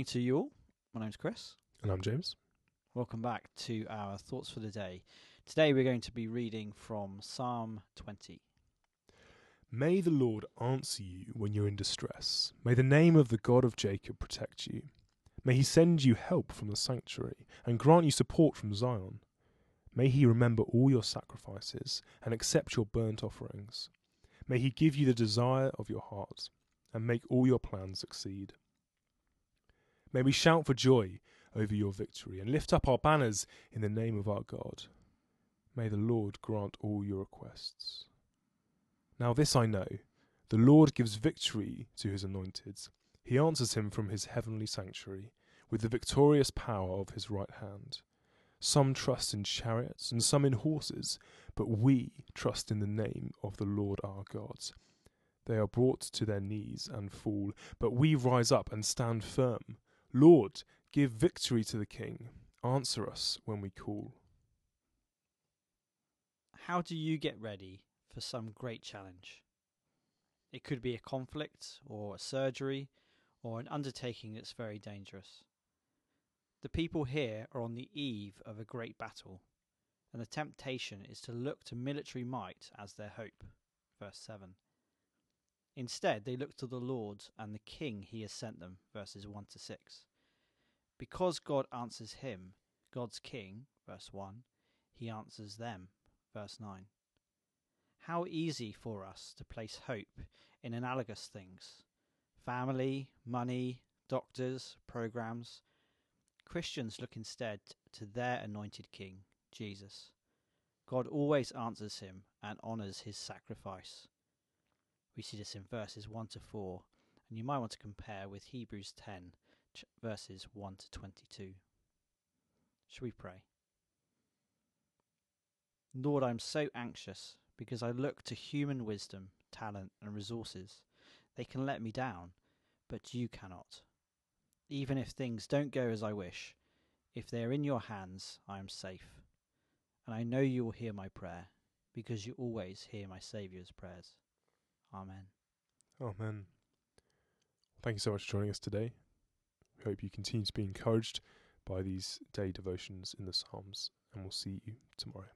morning to you all. My name's Chris. And I'm James. Welcome back to our thoughts for the day. Today we're going to be reading from Psalm 20. May the Lord answer you when you're in distress. May the name of the God of Jacob protect you. May he send you help from the sanctuary and grant you support from Zion. May he remember all your sacrifices and accept your burnt offerings. May he give you the desire of your heart and make all your plans succeed. May we shout for joy over your victory and lift up our banners in the name of our God. May the Lord grant all your requests. Now, this I know the Lord gives victory to his anointed. He answers him from his heavenly sanctuary with the victorious power of his right hand. Some trust in chariots and some in horses, but we trust in the name of the Lord our God. They are brought to their knees and fall, but we rise up and stand firm. Lord, give victory to the King. Answer us when we call. How do you get ready for some great challenge? It could be a conflict, or a surgery, or an undertaking that's very dangerous. The people here are on the eve of a great battle, and the temptation is to look to military might as their hope. Verse 7. Instead, they look to the Lord and the King he has sent them. Verses 1 to 6. Because God answers him, God's King, verse 1, he answers them. Verse 9. How easy for us to place hope in analogous things family, money, doctors, programs. Christians look instead to their anointed King, Jesus. God always answers him and honours his sacrifice. We see this in verses 1 to 4, and you might want to compare with Hebrews 10, verses 1 to 22. Shall we pray? Lord, I'm so anxious because I look to human wisdom, talent, and resources. They can let me down, but you cannot. Even if things don't go as I wish, if they are in your hands, I am safe. And I know you will hear my prayer, because you always hear my Saviour's prayers. Amen. Amen. Thank you so much for joining us today. We hope you continue to be encouraged by these day devotions in the Psalms, and we'll see you tomorrow.